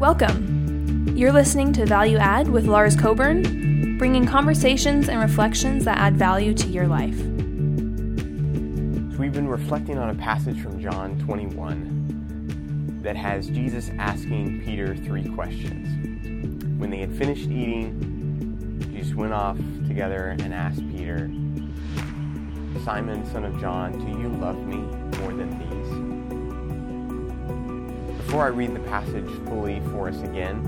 Welcome. You're listening to Value Add with Lars Coburn, bringing conversations and reflections that add value to your life. So, we've been reflecting on a passage from John 21 that has Jesus asking Peter three questions. When they had finished eating, Jesus went off together and asked Peter, Simon, son of John, do you love me more than these? Before I read the passage fully for us again,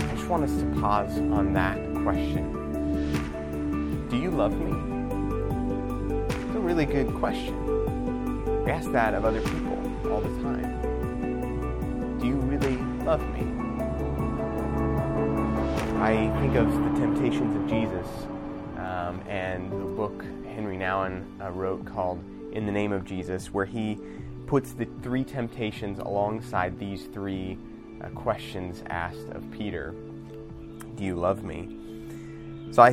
I just want us to pause on that question. Do you love me? It's a really good question. We ask that of other people all the time. Do you really love me? I think of the temptations of Jesus um, and the book Henry Nouwen uh, wrote called In the Name of Jesus, where he puts the three temptations alongside these three uh, questions asked of Peter Do you love me? So I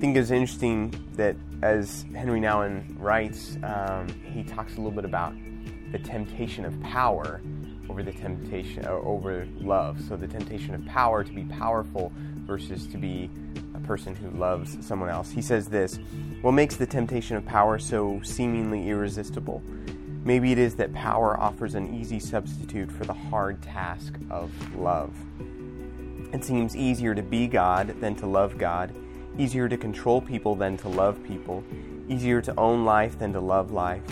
think it's interesting that as Henry Nouwen writes, um, he talks a little bit about the temptation of power over the temptation uh, over love. So the temptation of power to be powerful versus to be a person who loves someone else. He says this What makes the temptation of power so seemingly irresistible? Maybe it is that power offers an easy substitute for the hard task of love. It seems easier to be God than to love God, easier to control people than to love people, easier to own life than to love life.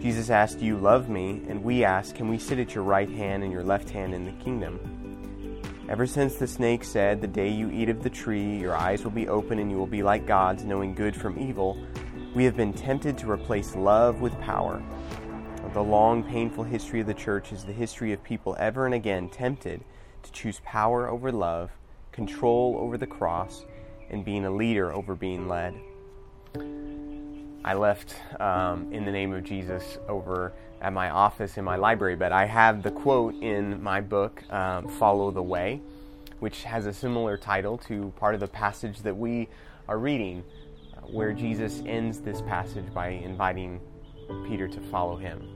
Jesus asked, Do you love me? And we ask, Can we sit at your right hand and your left hand in the kingdom? Ever since the snake said, The day you eat of the tree, your eyes will be open and you will be like gods, knowing good from evil, we have been tempted to replace love with power. The long, painful history of the church is the history of people ever and again tempted to choose power over love, control over the cross, and being a leader over being led. I left um, in the name of Jesus over at my office in my library, but I have the quote in my book, um, Follow the Way, which has a similar title to part of the passage that we are reading, uh, where Jesus ends this passage by inviting Peter to follow him.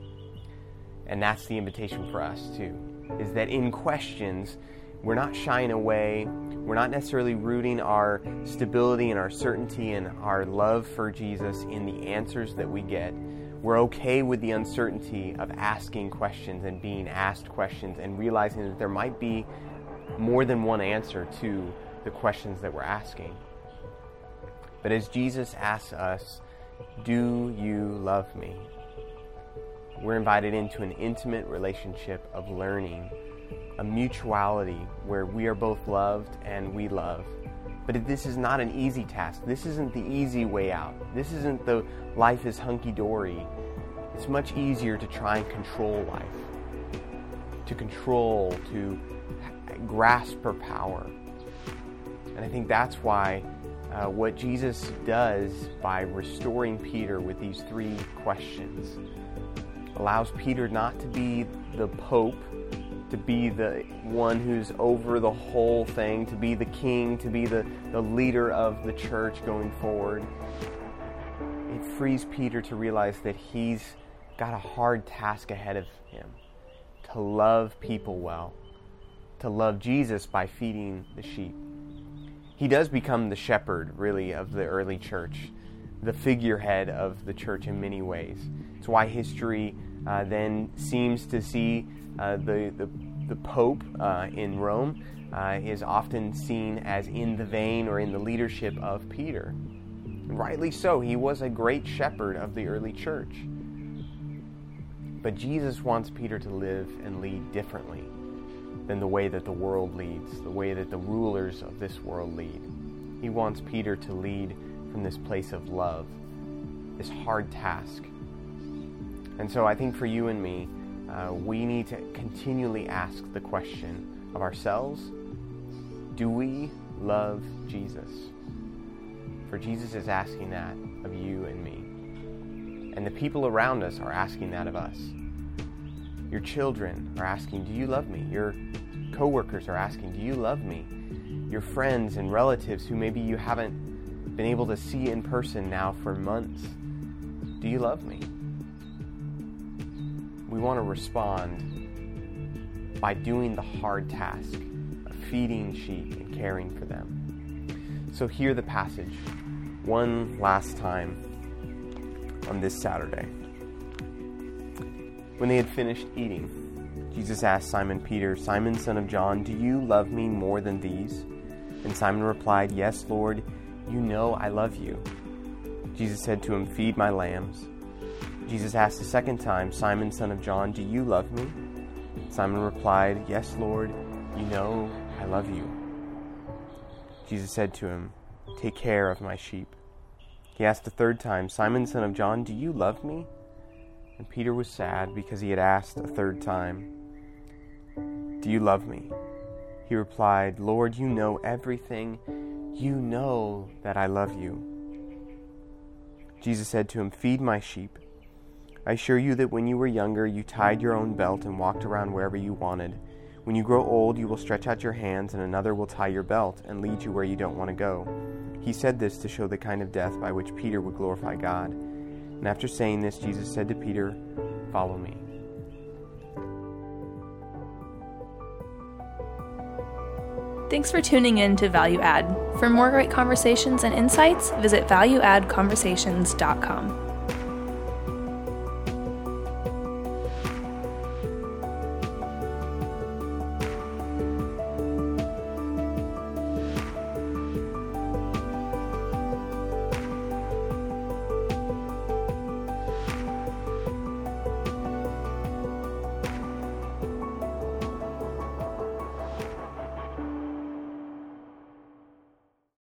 And that's the invitation for us, too, is that in questions, we're not shying away. We're not necessarily rooting our stability and our certainty and our love for Jesus in the answers that we get. We're okay with the uncertainty of asking questions and being asked questions and realizing that there might be more than one answer to the questions that we're asking. But as Jesus asks us, Do you love me? We're invited into an intimate relationship of learning, a mutuality where we are both loved and we love. But this is not an easy task. This isn't the easy way out. This isn't the life is hunky dory. It's much easier to try and control life, to control, to grasp for power. And I think that's why uh, what Jesus does by restoring Peter with these three questions allows Peter not to be the Pope, to be the one who's over the whole thing, to be the king, to be the, the leader of the church going forward. It frees Peter to realize that he's got a hard task ahead of him to love people well, to love Jesus by feeding the sheep. He does become the shepherd, really, of the early church, the figurehead of the church in many ways. It's why history uh, then seems to see uh, the, the, the, Pope uh, in Rome uh, is often seen as in the vein or in the leadership of Peter. Rightly so, he was a great shepherd of the early church. But Jesus wants Peter to live and lead differently than the way that the world leads, the way that the rulers of this world lead. He wants Peter to lead from this place of love, this hard task and so I think for you and me, uh, we need to continually ask the question of ourselves do we love Jesus? For Jesus is asking that of you and me. And the people around us are asking that of us. Your children are asking, Do you love me? Your coworkers are asking, Do you love me? Your friends and relatives who maybe you haven't been able to see in person now for months, Do you love me? we want to respond by doing the hard task of feeding sheep and caring for them. So, hear the passage one last time on this Saturday. When they had finished eating, Jesus asked Simon Peter, Simon, son of John, do you love me more than these? And Simon replied, Yes, Lord, you know I love you. Jesus said to him, Feed my lambs. Jesus asked a second time, Simon, son of John, do you love me? Simon replied, Yes, Lord, you know I love you. Jesus said to him, Take care of my sheep. He asked a third time, Simon, son of John, do you love me? And Peter was sad because he had asked a third time, Do you love me? He replied, Lord, you know everything. You know that I love you. Jesus said to him, Feed my sheep. I assure you that when you were younger, you tied your own belt and walked around wherever you wanted. When you grow old, you will stretch out your hands, and another will tie your belt and lead you where you don't want to go. He said this to show the kind of death by which Peter would glorify God. And after saying this, Jesus said to Peter, Follow me. Thanks for tuning in to Value Add. For more great conversations and insights, visit valueaddconversations.com.